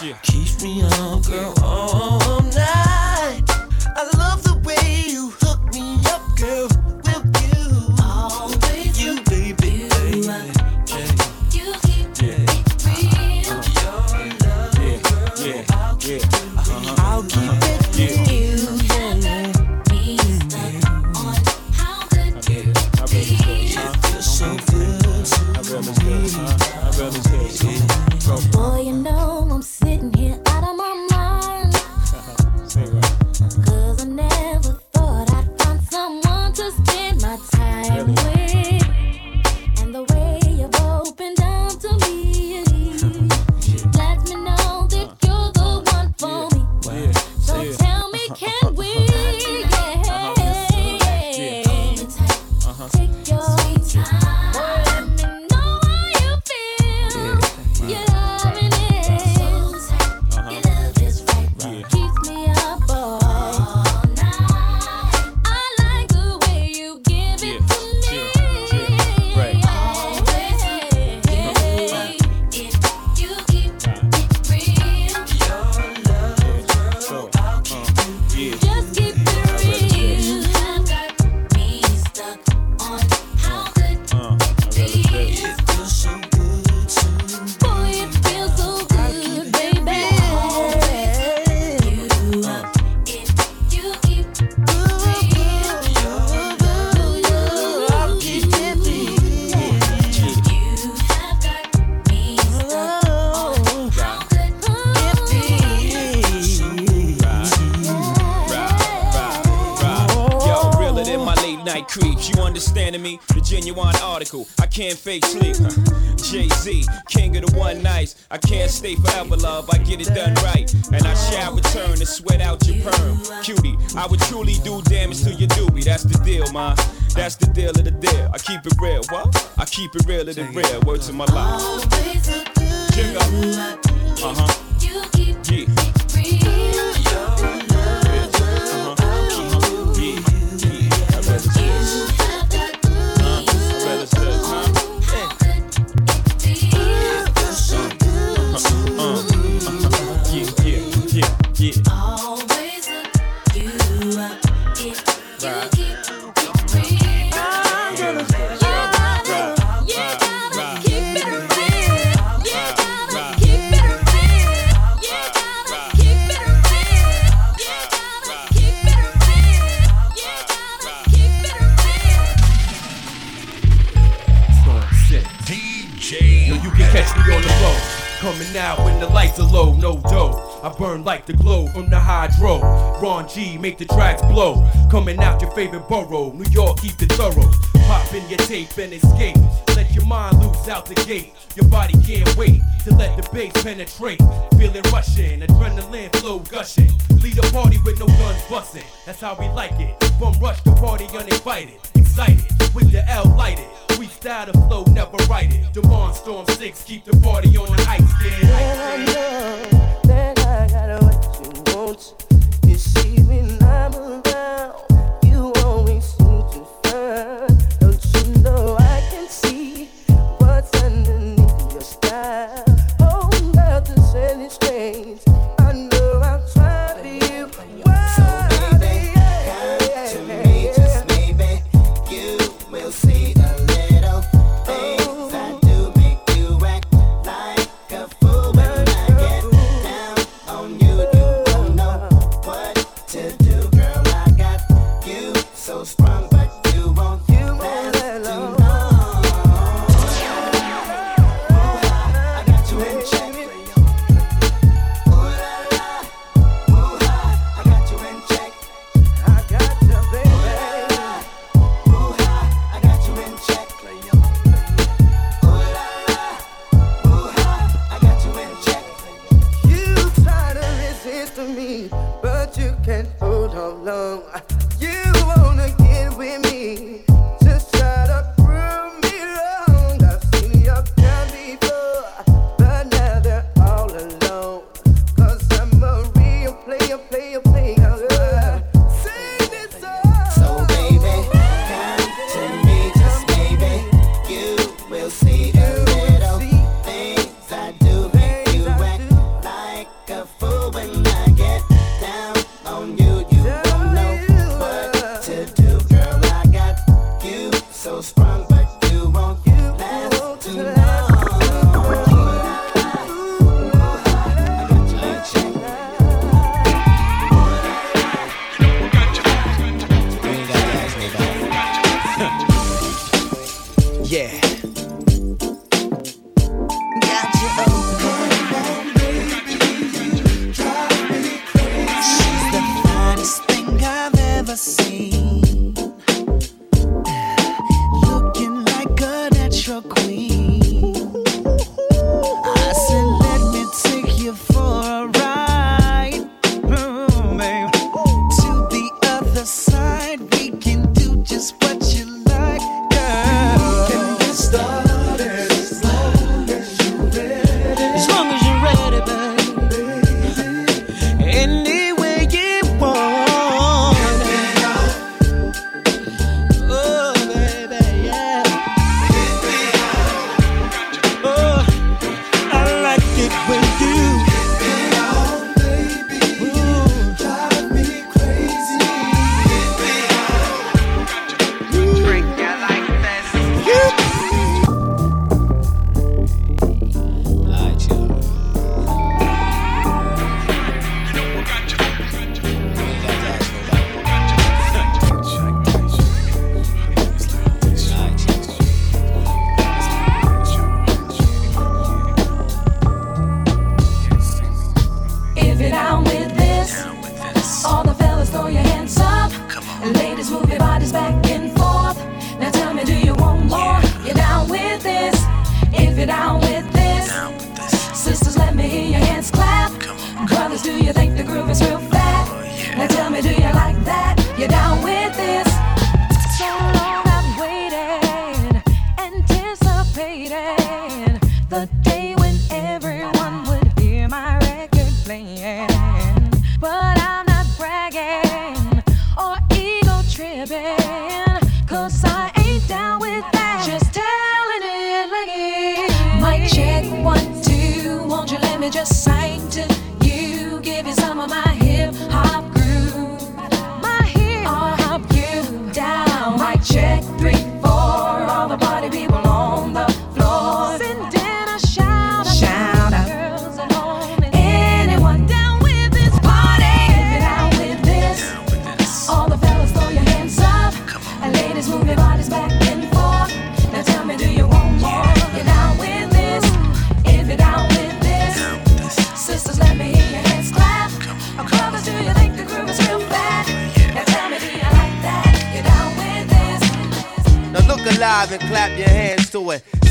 Yeah. Keeps me up, girl. can't fake sleep. Jay Z, king of the one nights. I can't stay forever, love. I get it done right, and I shall return to sweat out your perm, cutie. I would truly do damage to your doobie. That's the deal, ma. That's the deal of the deal. I keep it real, what? I keep it real of the real. Words in my life. Uh huh. burn like the glow from the hydro. Ron G, make the tracks blow. Coming out your favorite borough, New York, keep it thorough. Pop in your tape and escape. Let your mind loose out the gate. Your body can't wait to let the bass penetrate. Feeling rushing, adrenaline flow gushing. Lead a party with no guns busting. That's how we like it. From rush to party uninvited. Excited with the L lighted. We style the flow, never write it. Demond Storm 6, keep the party on the ice, kid. Yeah, got what you want. You see me now.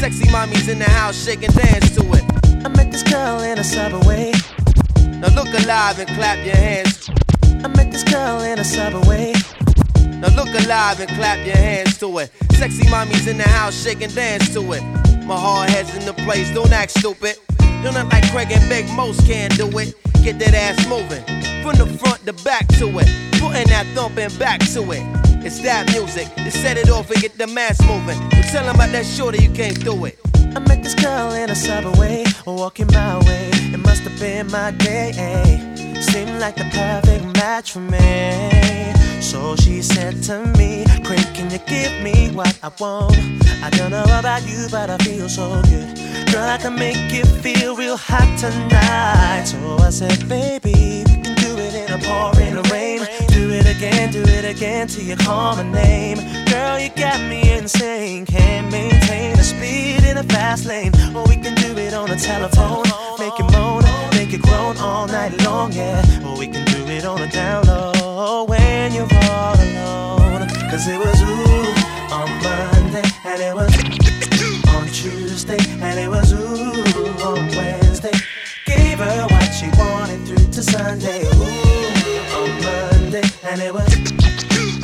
Sexy mommies in the house, shake and dance to it. I met this girl in a subway. Now look alive and clap your hands. I met this girl in a subway. Now look alive and clap your hands to it. Sexy mommies in the house, shake and dance to it. My hard head's in the place, don't act stupid. Don't act like Craig and Big Most can't do it. Get that ass moving. From the front to back to it. Putting that thumping back to it. It's that music to set it off and get the mass moving. You tell 'em about that shorty, you can't do it. I met this girl in a subway, walking my way. It must have been my day. Eh? Seemed like the perfect match for me. So she said to me, Craig, can you give me what I want? I don't know about you, but I feel so good. Girl, I can make you feel real hot tonight. So I said, baby, we can do it in a pouring rain. Do it again, do it again till you call my name. Girl, you got me insane. Can't maintain the speed in a fast lane. Or we can do it on the telephone. Make it moan, get grown all night long, yeah. But we can do it on a down low when you're all alone. Cause it was ooh on Monday, and it was on Tuesday, and it was ooh on Wednesday. Gave her what she wanted through to Sunday, ooh on Monday, and it was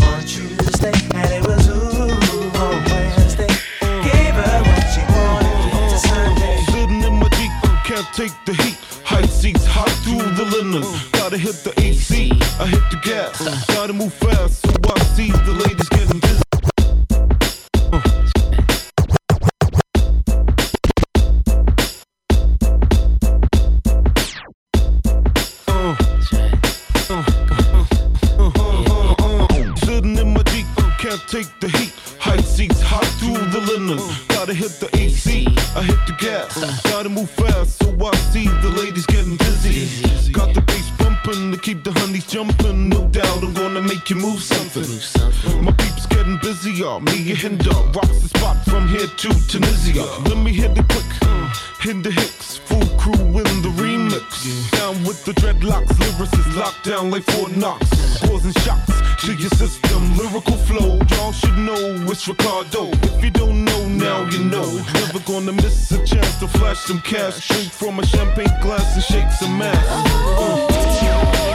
on Tuesday, and it was ooh on Wednesday. Gave her what she wanted through to Sunday. Sitting in my Jeep, can't take the heat cylinders. Gotta hit the AC, I hit the gas. Gotta move fast, so I see the ladies getting busy. Can't take the heat, high seats, hot through the linens. Gotta hit the Me and Hinder. Rocks the spot from here to Tunisia. Let me hit it quick. In the Hicks, full crew in the remix. Down with the dreadlocks, Lyricist locked down like Fort Knox. Causing shocks to your system, lyrical flow. Y'all should know it's Ricardo. If you don't know, now you know. Never gonna miss a chance to flash some cash. Drink from a champagne glass and shake some ass. Uh.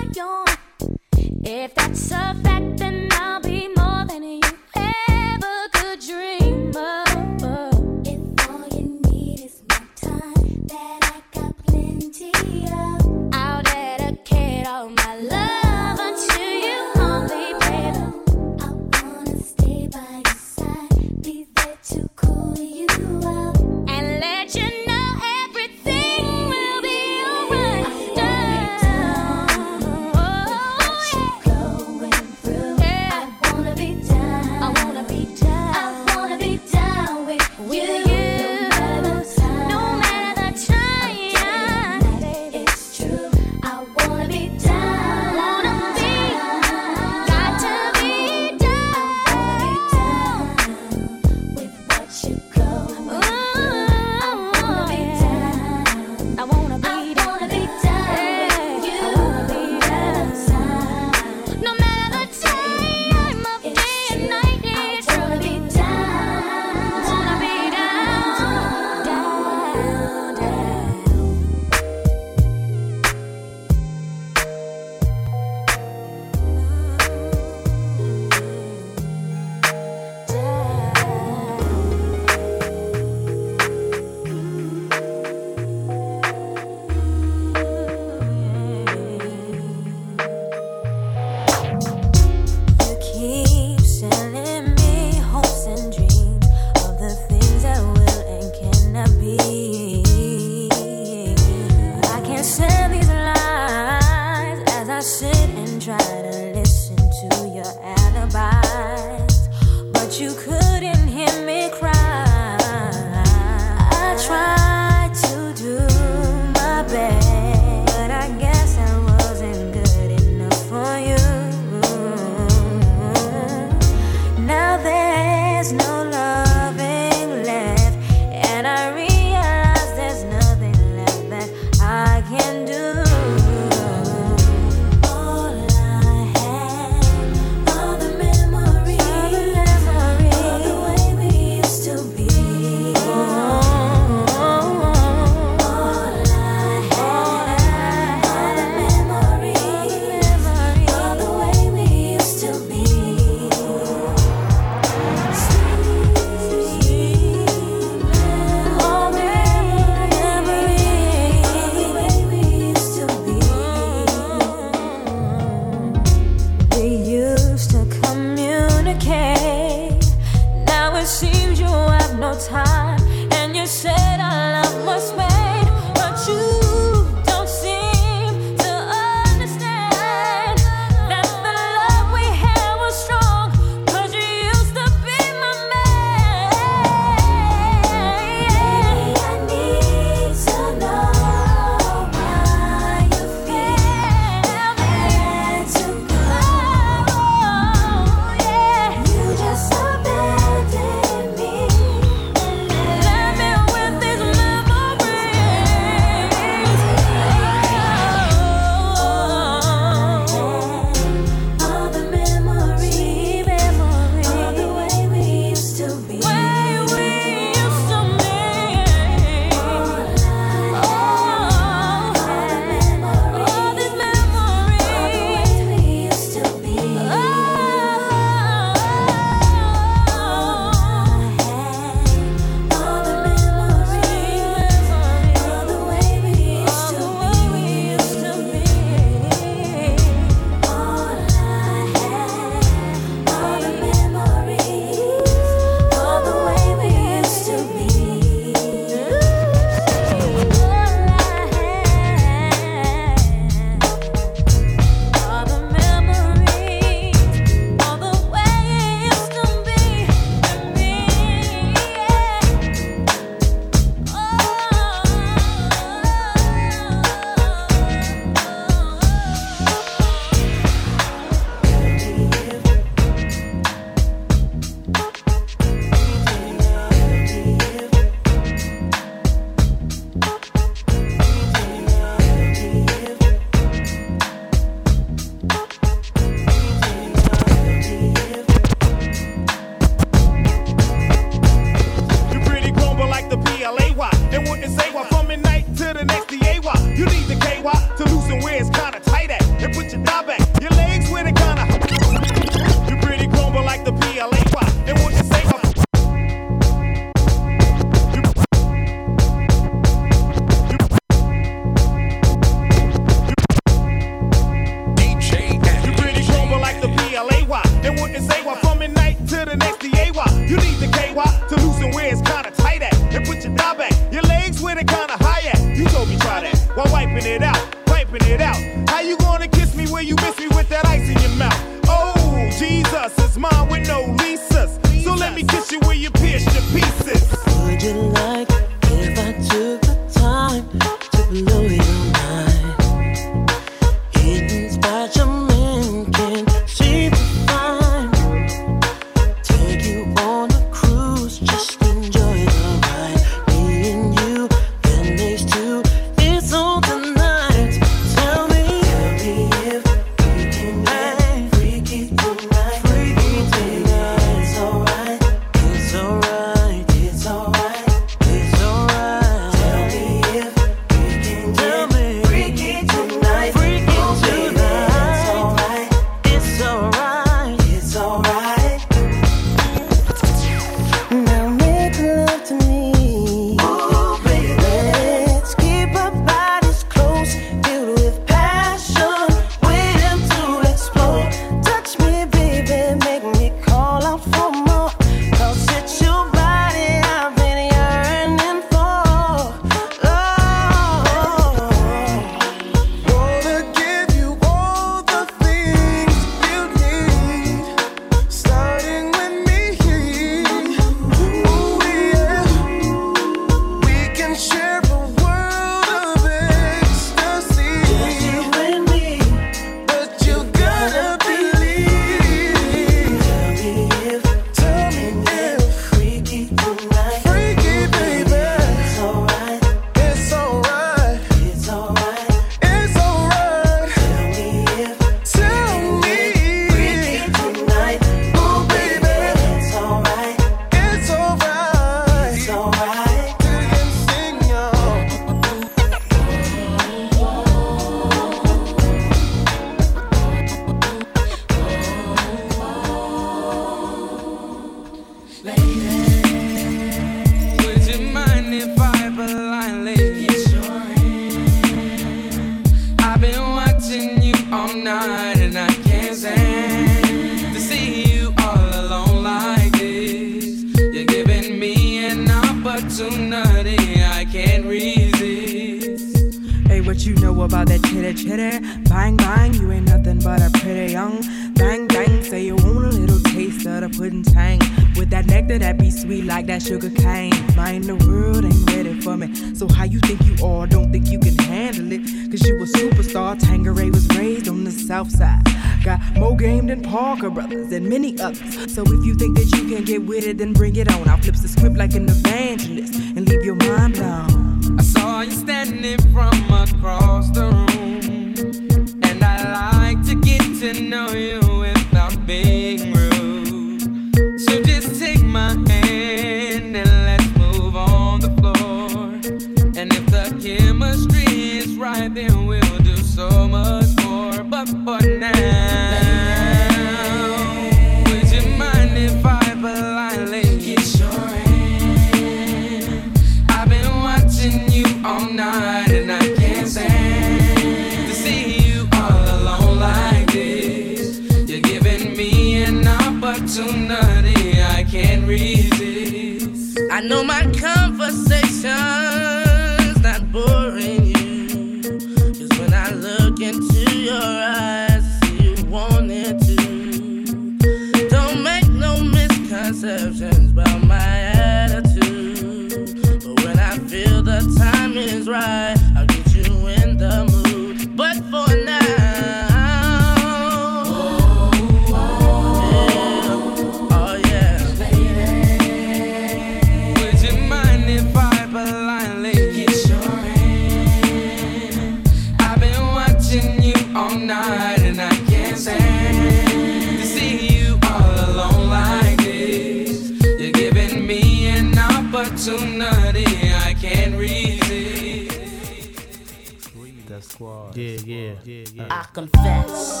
Opportunity I can't resist. Yeah, yeah, yeah, yeah. I confess.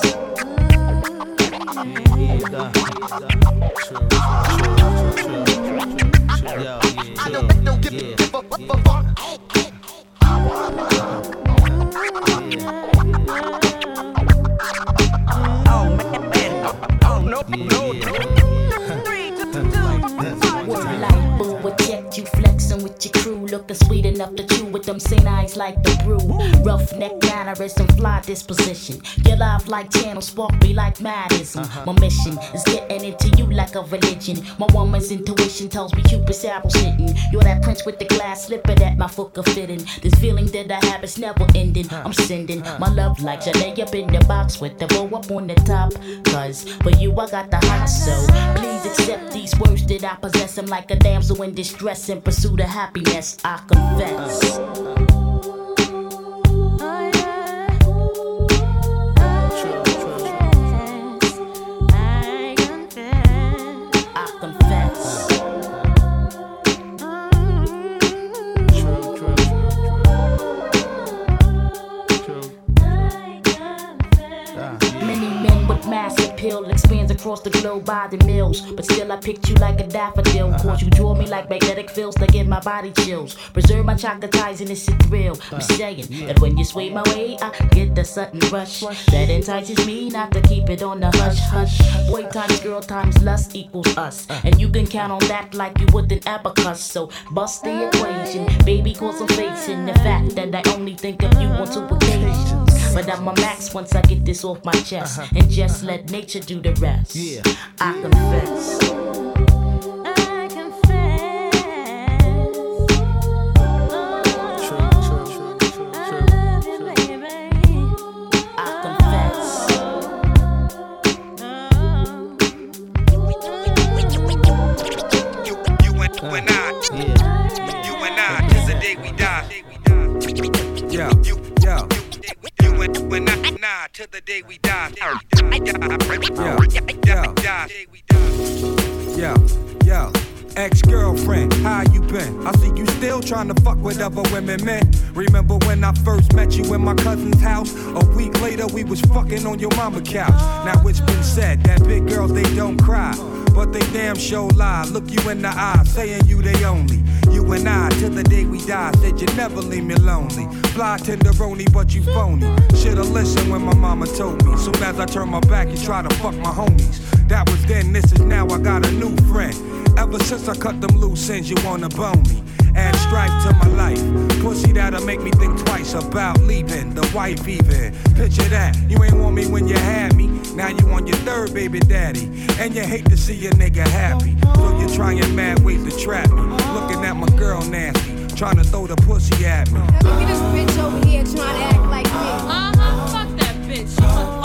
Yeah, yeah, True, true, true, true, true, true. Yo, yeah, yeah, yeah. Like with eyes like the brew. Roughneck mannerist and fly disposition. Your life like channel spark me like Madison. Uh-huh. My mission is getting into you like a religion. My woman's intuition tells me Cupid's apple's hitting. You're that prince with the glass slipper that my foot could fit in. This feeling that I have is never ending. I'm sending my love like Janae up in the box with the bow up on the top. Cause for you I got the hot so please accept these words that I possess. I'm like a damsel in distress in pursuit of happiness. I confess. Uh-huh. Across the globe by the mills. But still, I picked you like a daffodil. Uh-huh. Cause you draw me like magnetic fields that give my body chills. Preserve my chocolate ties and it's a thrill. I'm uh, saying that when you sway my way, I get the sudden rush. That entices me not to keep it on the hush hush. Boy times girl times lust equals us. Uh. And you can count on that like you would an abacus. So bust the equation. Baby, cause I'm facing the fact that I only think of you on two occasions. But I'm a max once I get this off my chest. Uh-huh. And just let nature do the rest. Yeah. I confess. You and I, nah, till the day we die. Yo, yo, yo, yo. Ex-girlfriend, how you been? I see you still trying to fuck with other women, man. Remember when I first met you in my cousin's house? A week later, we was fucking on your mama couch. Now it's been said that big girls they don't cry, but they damn show lie. Look you in the eye, saying you they only. You and I, till the day we die, said you never leave me lonely. Fly tenderoni, but you phony. Shoulda listened when my mama told me. Soon as I turn my back, you try to fuck my homies. That was then, this is now. I got a new friend. Ever since I cut them loose ends, you wanna bone me. Add strife to my life. Pussy that'll make me think twice about leaving. The wife even. Picture that. You ain't want me when you had me. Now you on your third baby daddy. And you hate to see your nigga happy. So you're trying mad ways to trap me. Looking at my girl nasty. Trying to throw the pussy at me. Look at this bitch over here trying to act like me. Uh-huh, fuck that bitch.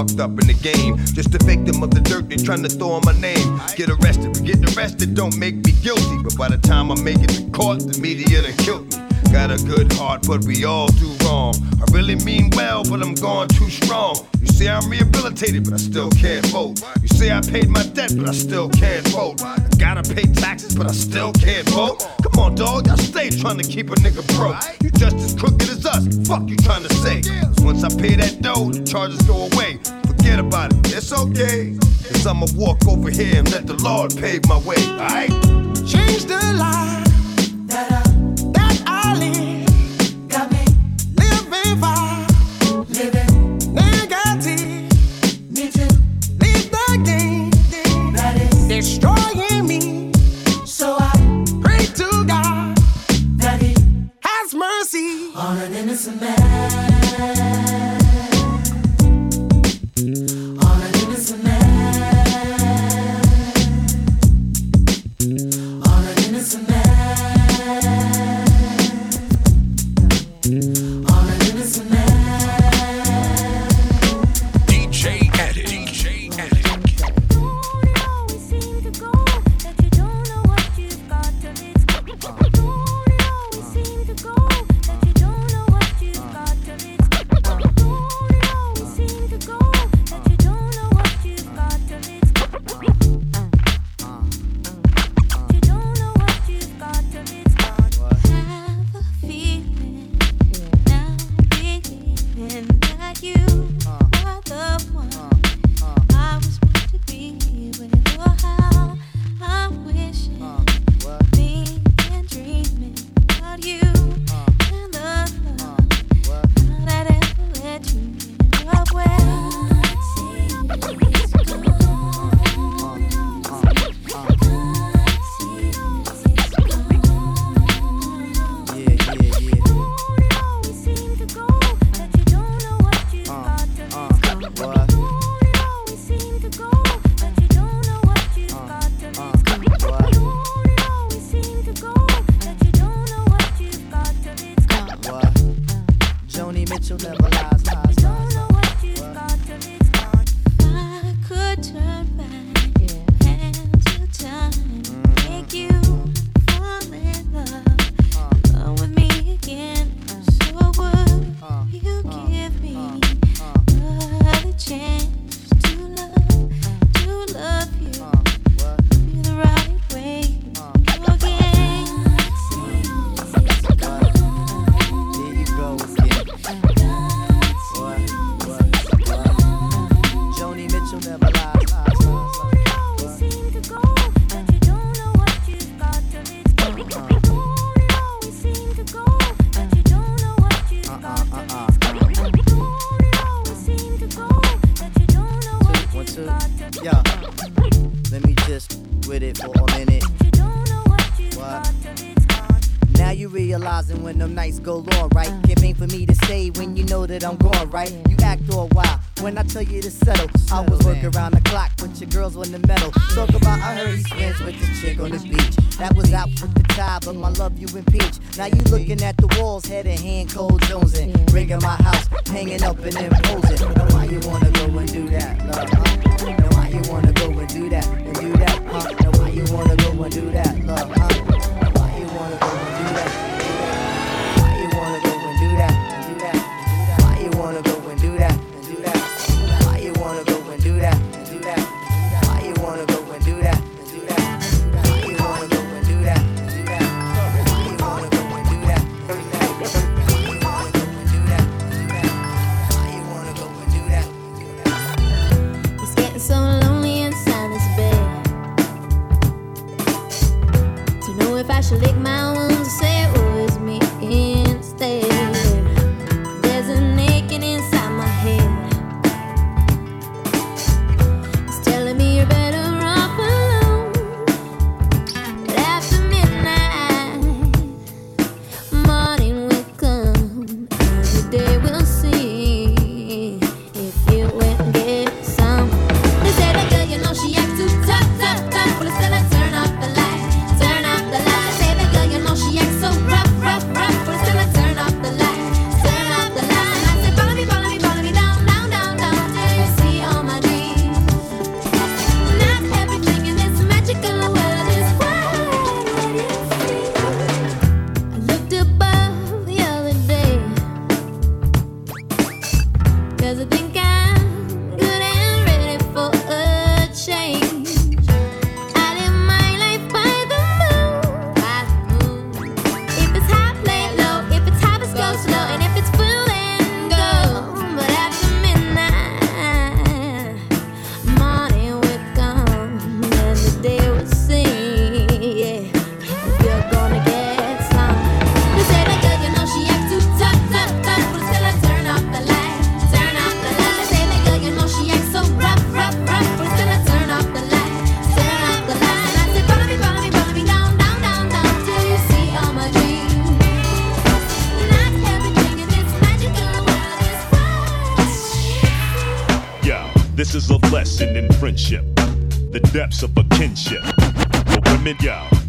fucked up in the game. Just a victim of the dirt they trying to throw on my name. Get arrested, but getting arrested don't make me guilty. But by the time I make it to court, the media done killed me. Got a good heart, but we all do wrong. I really mean well, but I'm going too strong. You say I'm rehabilitated, but I still can't vote. You say I paid my debt, but I still can't vote. I gotta pay taxes, but I still can't vote. Come on, dog, I stay trying to keep a nigga broke. Lord paved my way. I changed the life that I, that I live. Got me living for living negative. Me too. Leave the game that is destroying me. So I pray to God that He has mercy on an innocent man. Tie, but my love you impeach. Now you looking at the walls, head and hand, cold jonesing. Ringing my house, hanging up and imposing. Now why you wanna go and do that, love? Huh? Now why you wanna go and do that and do that, huh? Now why you wanna go and do that, love? Huh? Now why you wanna go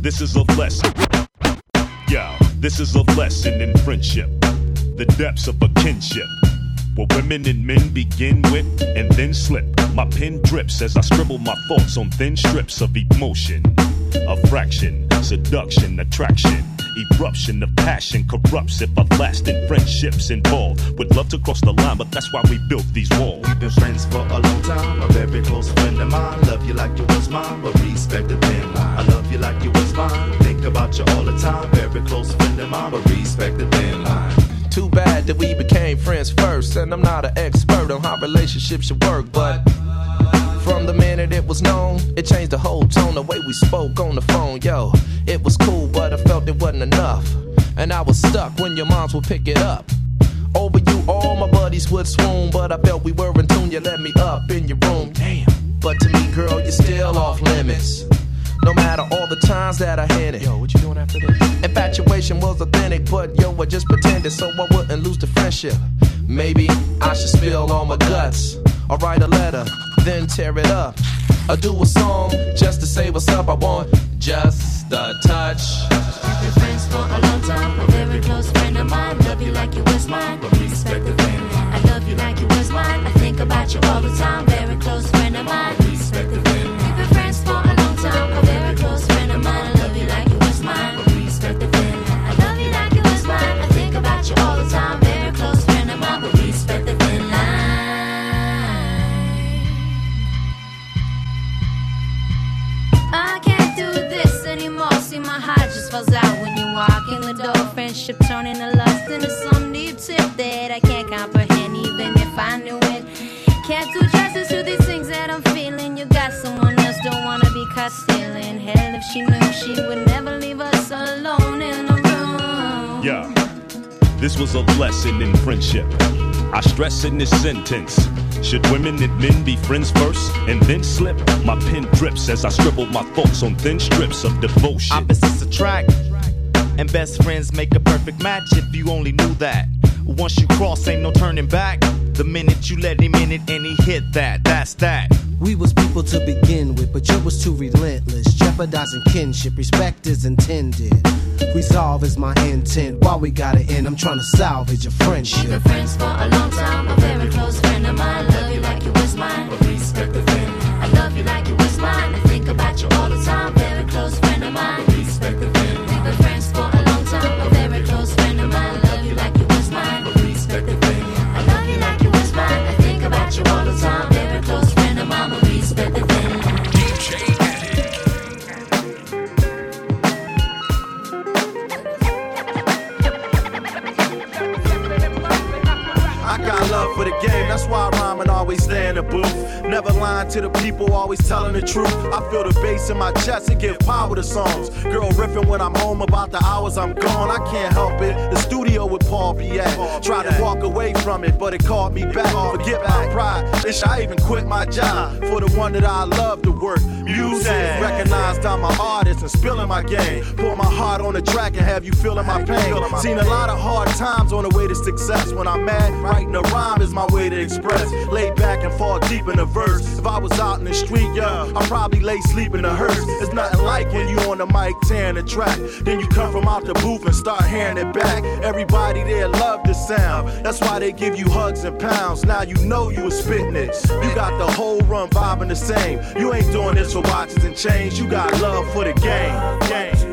this is a lesson. Yeah, this is a lesson in friendship, the depths of a kinship. Where women and men begin with and then slip. My pen drips as I scribble my thoughts on thin strips of emotion. A fraction, seduction, attraction. Eruption of passion corrupts if lasting friendships involved. Would love to cross the line, but that's why we built these walls. We've been friends for a long time. A very close friend of mine. Love you like you was mine, but respect the thin line. I love you like you was mine. Think about you all the time. Very close friend of mine, but respect the thin line. Too bad that we became friends first, and I'm not an expert on how relationships should work, but from the minute it was known, it changed the whole tone, the way we spoke on the phone. Yo, it was cool, but I felt it wasn't enough, and I was stuck when your moms would pick it up. Over you, all my buddies would swoon, but I felt we were in tune. You let me up in your room, damn. But to me, girl, you're still off limits. No matter all the times that I hit it. Yo, what you doing after this? Infatuation was authentic, but yo, I just pretended so I wouldn't lose the friendship. Maybe I should spill all my guts, or write a letter, then tear it up. I do a song just to say what's up. I want just a touch. We've been friends for a long time. A very close friend of mine. Love you like you was mine. But respect the thin line. I love you like you was mine. I think about you all the time. Very close friend of mine. See, my heart just falls out when you walk in the door. Friendship turning to lust into some new tip that I can't comprehend, even if I knew it. Can't do justice to these things that I'm feeling. You got someone else, don't wanna be caught stealing. Hell, if she knew, she would never leave us alone in the room. Yeah, this was a lesson in friendship. I stress in this sentence. Should women and men be friends first and then slip? My pen drips as I scribble my thoughts on thin strips of devotion. Opposites attract, and best friends make a perfect match if you only knew that. Once you cross, ain't no turning back. The minute you let him in it and he hit that, that's that. We was people to begin with, but you was too relentless, jeopardizing kinship. Respect is intended. Resolve is my intent. While we got it in, I'm trying to salvage a friendship. We've been friends for a long time, a very close friend of mine. Love you like you was mine. Respect the thing. I love you like you was mine. I think about you all the time. Very close friend of mine. To the people, always telling the truth. I feel the bass in my chest and give power to songs. Girl riffing when I'm home about the hours I'm gone. I can't help it. The studio with Paul be at. Tried to walk away from it, but it called me back. Forget my pride. Ish, I even quit my job for the one that I love to work. Music, recognized I'm an artist and spilling my game. Pour my heart on the track and have you feeling my pain. Seen a lot of hard times on the way to success. When I'm mad, writing a rhyme is my way to express. Lay back and fall deep in the verse. If I was out in the street, yeah, I'd probably lay sleep in the hearse. It's nothing like when you on the mic tearing the track. Then you come from out the booth and start hearing it back. Everybody there love the sound. That's why they give you hugs and pounds. Now you know you was spitting it. You got the whole run vibing the same. You ain't doing this for watches and chains. You got love for the game. game.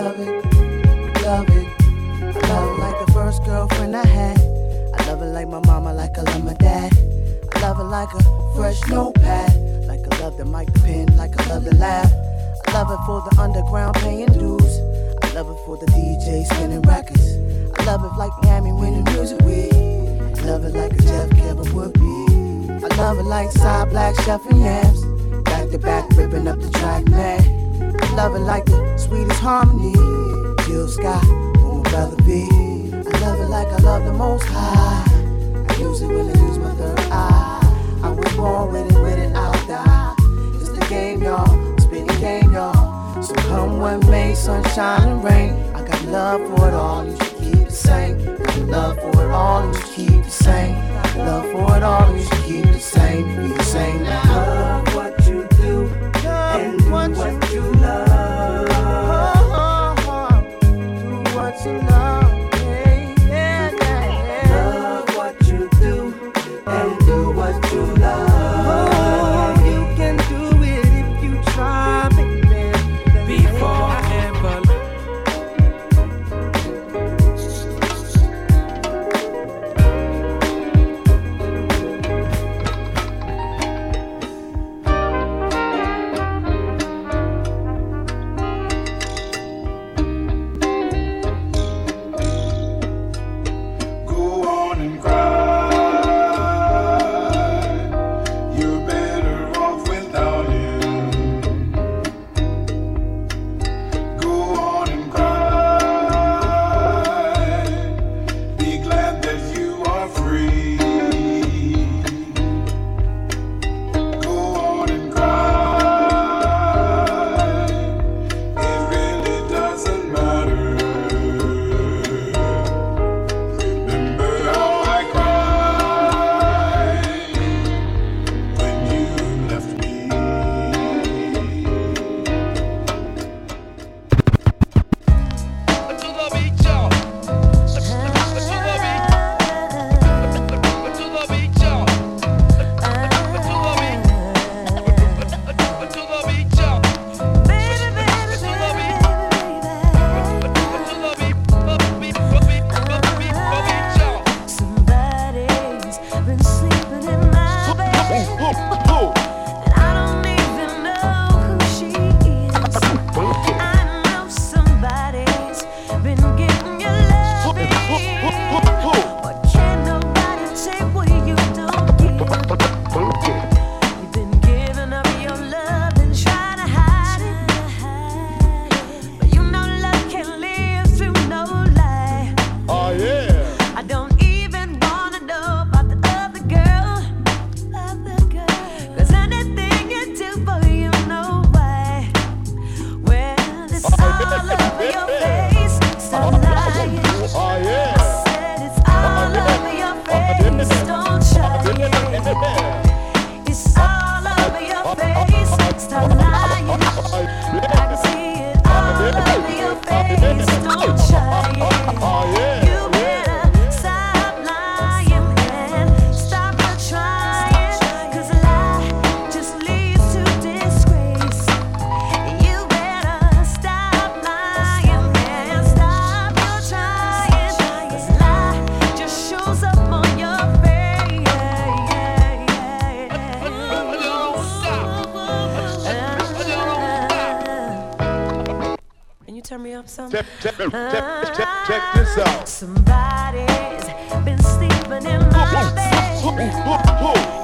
Love it, love it. I love her like the first girlfriend I had. I love her like my mama, like I love my dad. I love her like a fresh notepad, like I love the mic pen, like I love the lab. I love her for the underground paying dues. I love it for the DJ spinning records. I love it like Miami winning music week. I love it like a Jeff Kevin would be. I love it like side black chef and yams. Back to back, ripping up the track, man. I love it like the sweetest harmony. Jill Scott, who my brother be. I love it like I love the most high. I use it when I use my third eye. I was born with it, with it, I'll die. It's the game, y'all. Spinning game, y'all. So come what may, sunshine and rain. I got love for it all, you should keep the same. Got love for it all, you should keep the same. Got love for it all, you should keep the same. Be the same now. Love what you do and do what you love. turn me up some. Check, check, check, check, check this out. Somebody's been sleeping in my bed.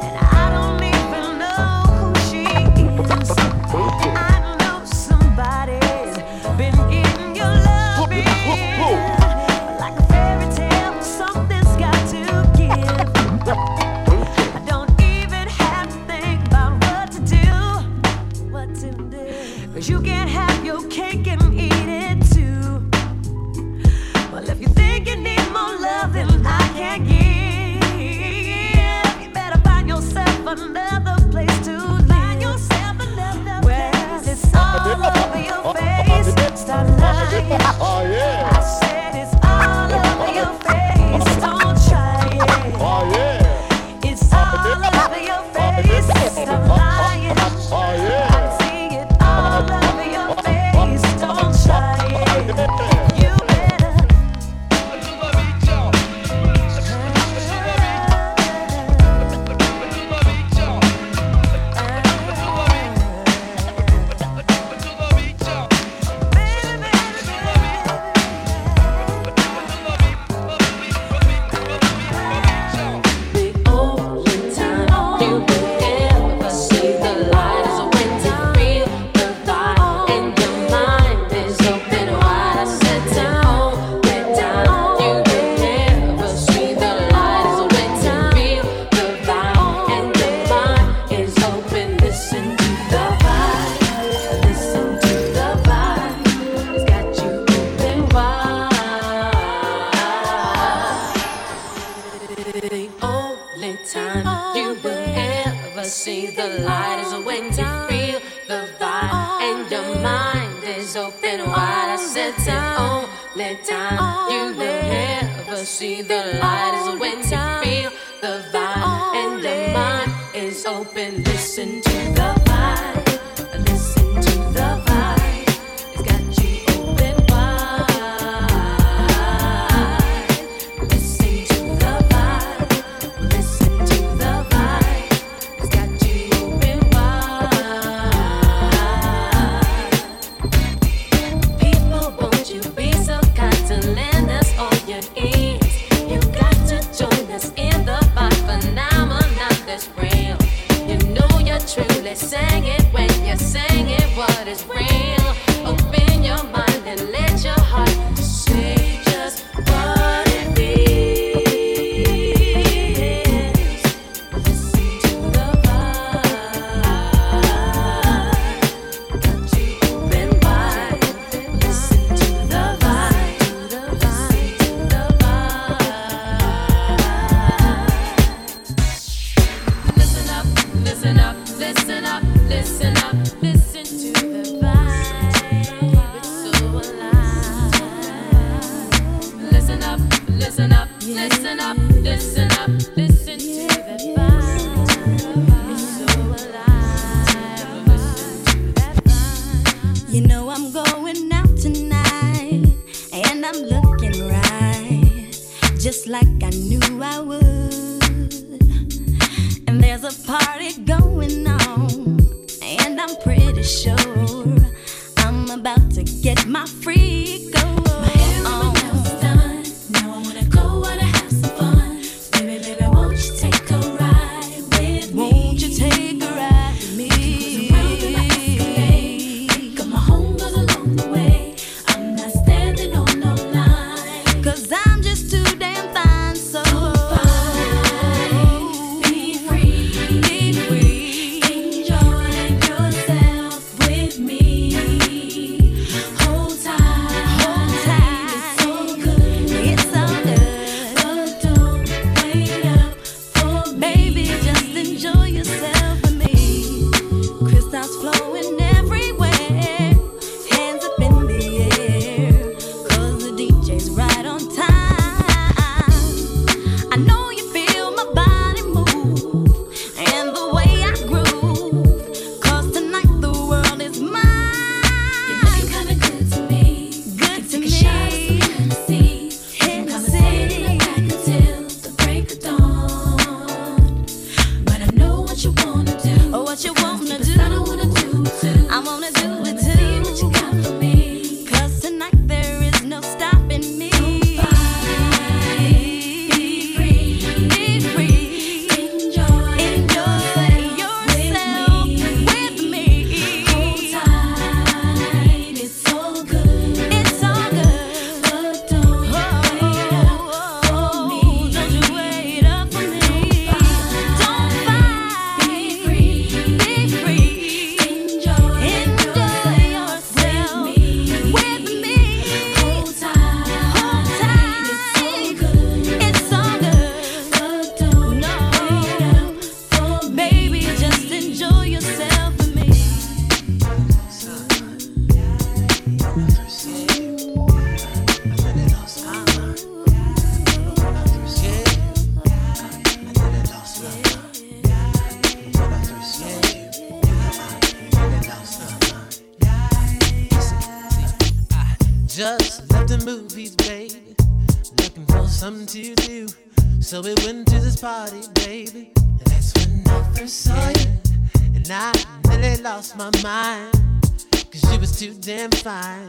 Too damn fine.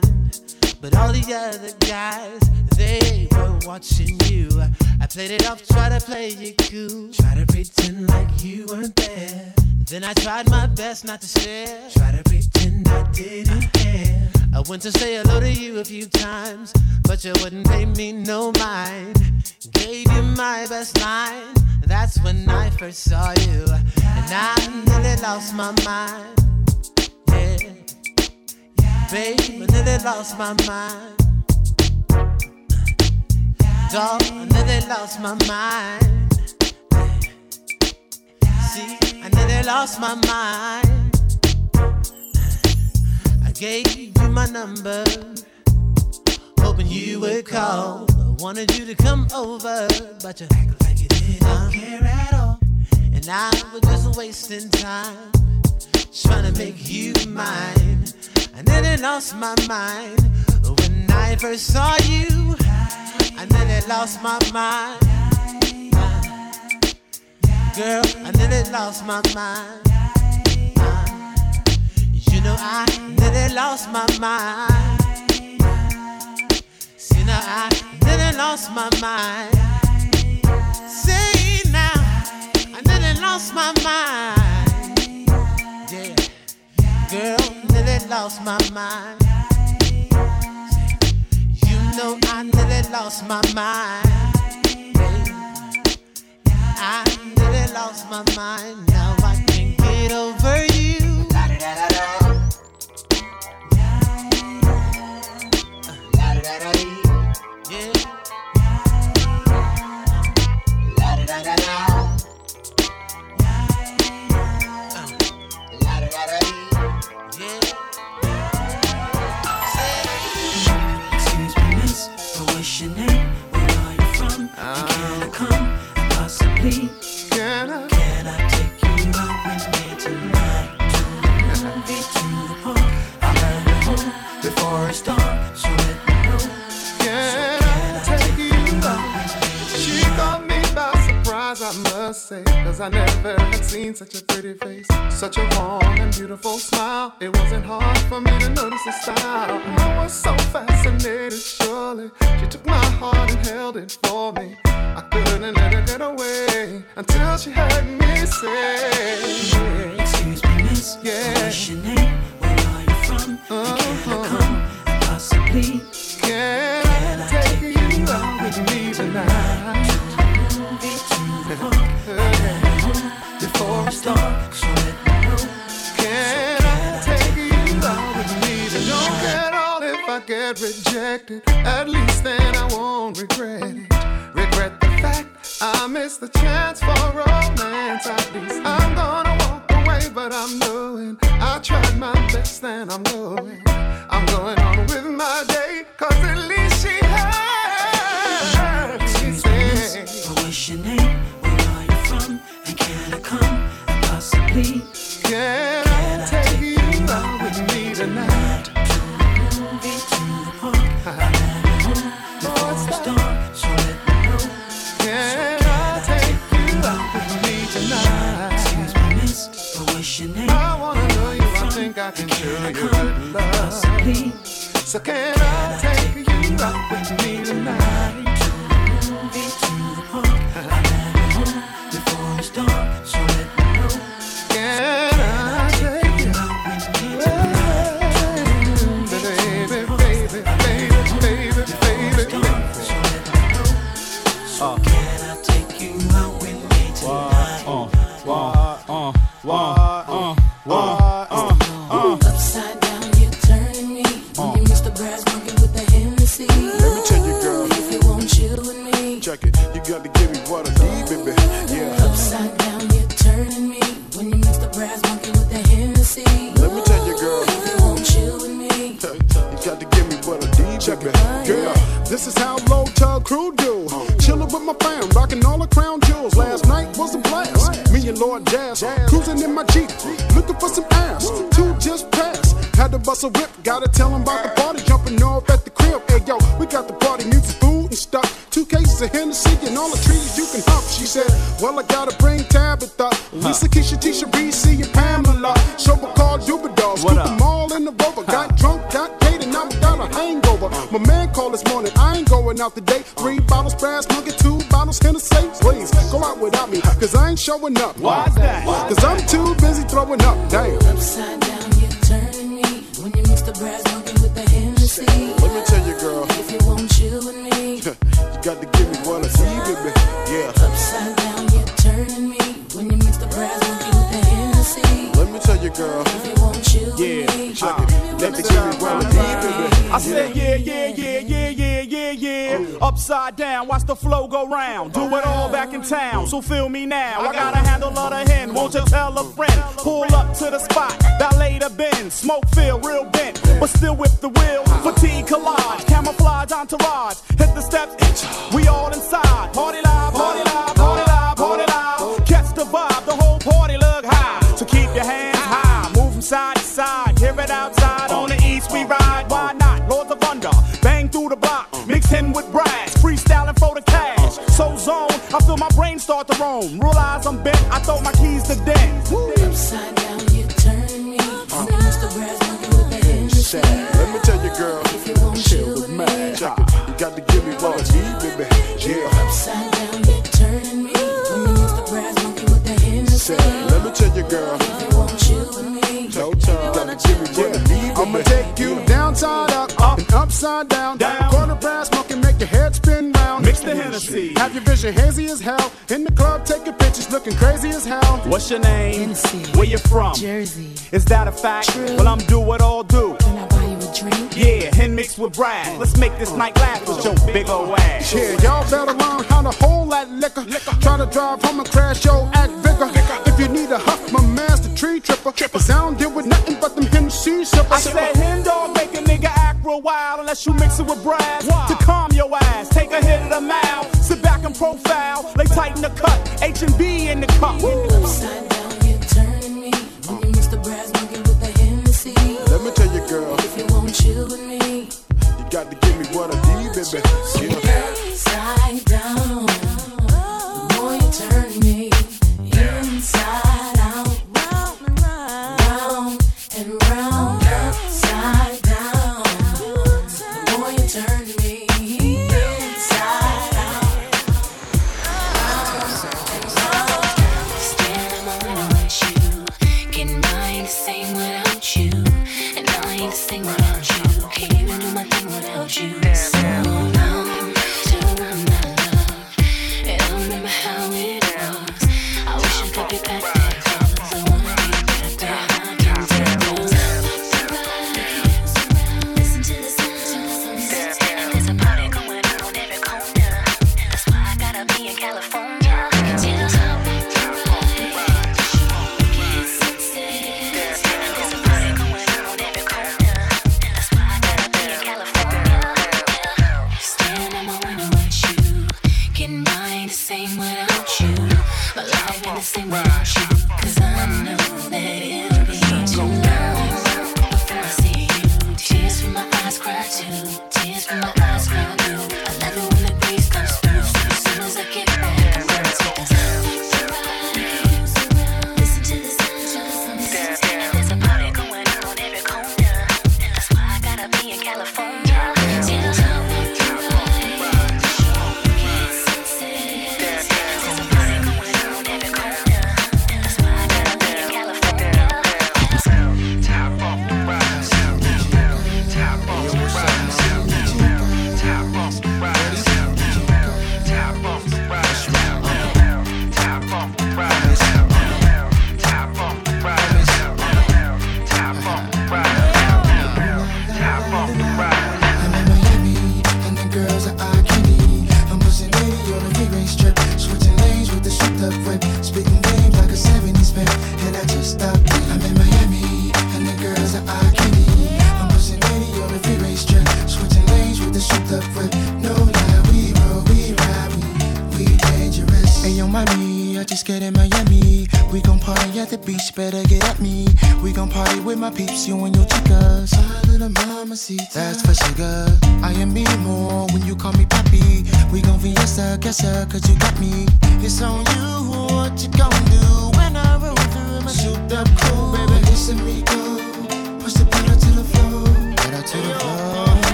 But all the other guys, they were watching you. I played it off, try to play it cool. Try to pretend like you weren't there. Then I tried my best not to stare. Try to pretend I didn't care. I went to say hello to you a few times, but you wouldn't pay me no mind. Gave you my best line. That's when I first saw you, and I nearly lost my mind. Babe, I nearly lost my mind. Dog, I nearly lost my mind. See, I nearly lost my mind. I gave you my number, hoping you would call. I wanted you to come over, but you act like you didn't care at all. And I was just wasting time, trying to make you mine. I nearly lost my mind when I first saw you. And then I lost my mind. Girl, and then I nearly lost my mind. You know I nearly lost my mind. See now I nearly lost my mind. Say now I nearly lost my mind. Yeah, girl, nearly lost my mind. You know I nearly lost my mind. I nearly lost my mind. Now I can't get over you. Yeah. Seen such a pretty face. Such a warm and beautiful smile. It wasn't hard for me to notice the style. I was so fascinated, surely. She took my heart and held it for me. I couldn't let her get away until she heard me say. Excuse me, miss, Yeah. what's your name? Where are you from? And can I uh-huh. come? And possibly, Can I take you out with me tonight? Before it's dark, so. Can I take you out with me tonight? Don't get all if I get rejected. At least then I won't regret it. Regret the fact I missed the chance for romance. At I'm gonna walk away, but I'm knowing I tried my best I'm going. I'm going on with my day, cause at least she Can I take you out with me tonight? So let me know. Can I take you out with me tonight? Miss? I think I can love. So can I take you out with me tonight? This is how low tug crew do. Chillin' with my fam, rockin' all the crown jewels. Last night was a blast. Me and Lord Jazz cruisin' in my Jeep, lookin' for some ass. Two just passed. Had to bust a whip, gotta tell them about the party. Jumping off at the crib. Hey yo, we got the party music, food and stuff. Two cases of Hennessy and all the trees you can hump. She said, Well, I gotta bring Tabitha. Lisa out the day. Three bottles past, look at two bottles Hennessy. Please go out without me, cause I ain't showing up. Why's that? Cause I'm too busy throwing up. Damn. upside down, watch the flow go round. Do it all back in town, so feel me now. I got a handle of the hen, won't you tell a friend? Pull up to the spot, valet the bend, smoke feel real bent, but still with the wheel. Fatigue collage, camouflage entourage, hit the steps. hazy as hell. In the club taking pictures, looking crazy as hell. What's your name? Tennessee. Where you from? Jersey. Is that a fact? True. Well, I'm do what all do. Can I buy you a drink? Yeah, hen mixed with Brad. Let's make this night last with your big ol' ass. Yeah, y'all better learn how to hold that liquor. liquor. Try to drive home and crash your act bigger. Liquor. If you need a huff, my man's the tree tripper. tripper. Cause I don't deal with nothing but them hen she. I said hen dog make a nigga act real wild unless you mix it with Brad. Wow. To calm your ass, take a hit of the mouth profile. They tighten the cut, H and B in the cup. Upside down, you're turning me. Only Mr. Brass monkey with the Hennessy. Let me tell you, girl. If you won't chill with me, you got to give me what I need, baby. Yeah. Upside down, the more you turn me inside.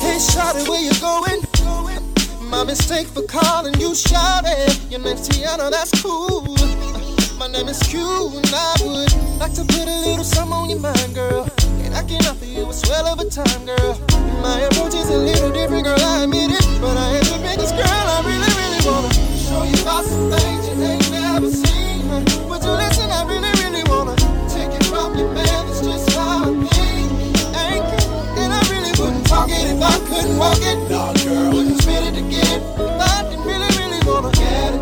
Hey, shawty, where you going? My mistake for calling you shawty. Your name's Tiana, that's cool. My name is Q, and I would like to put a little something on your mind, girl. And I can offer a swell of a time, girl. My approach is a little different, girl, I admit it. But I am the biggest girl, show you about some things you ain't never seen. Would you listen? I really, really wanna take it from your man, that's just how. Ain't and I really wouldn't talk it if I couldn't walk it. Nah, girl. Wouldn't spit it again. If I didn't really, really wanna get at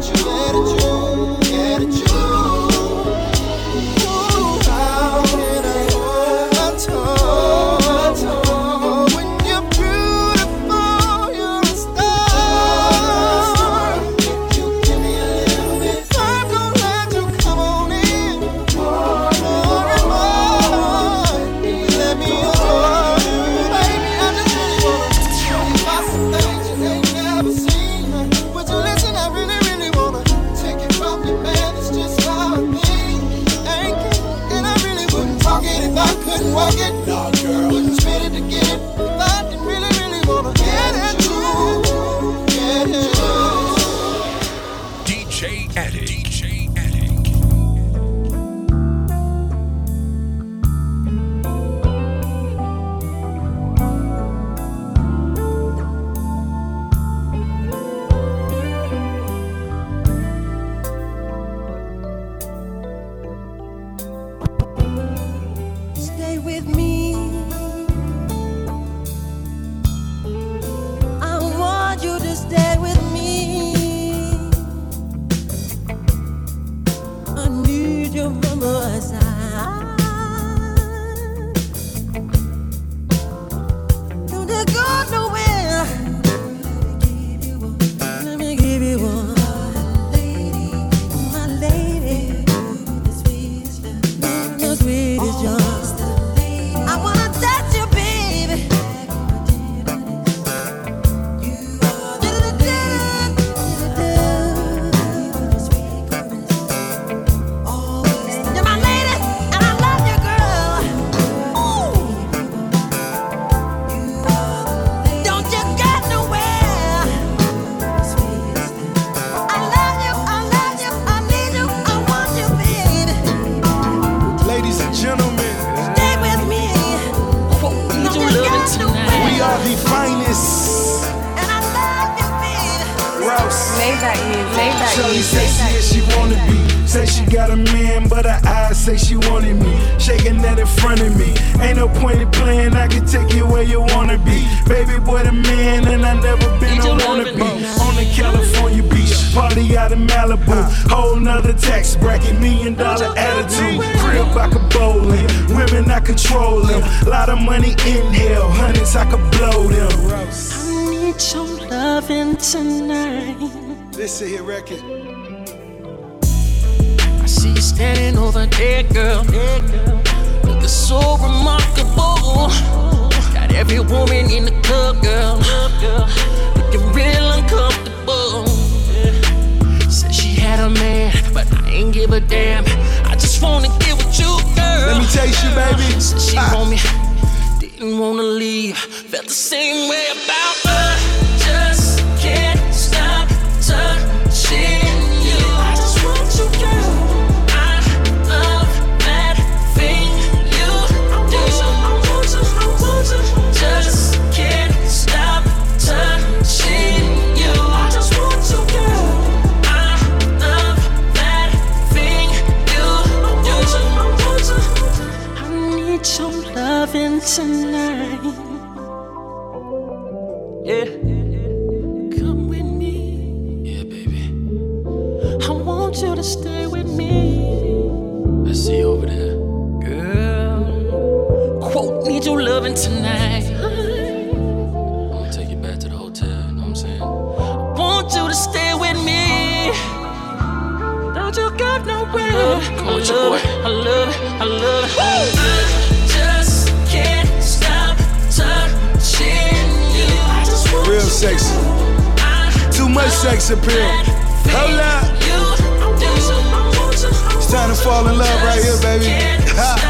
say she wanted me. Shaking that in front of me. Ain't no point in playing, I can take you where you wanna be. Baby boy, the man, and I never been a wanna be. On the California beach, party out in Malibu. Whole nother tax bracket, million dollar attitude. Crib I could bowl in, women I control them. Lot of money inhale, hundreds I could blow them. I need your loving tonight. Listen here, record. You standing over there, girl. Looking so remarkable. Got every woman in the club, girl. Looking real uncomfortable. Said she had a man, but I ain't give a damn. I just wanna get with you, girl. Let me taste you, baby. Said she Ah. want me, didn't wanna leave. Felt the same way about her. Quote, loving tonight. I'm gonna take you back to the hotel, you know what I'm saying? I want you to stay with me. Don't you go nowhere. Come on, your boy. I love it, I love it. I just can't stop touching you. I just want Real sexy. Too much sex appeal. Hold up. It's time to fall in love right here, baby.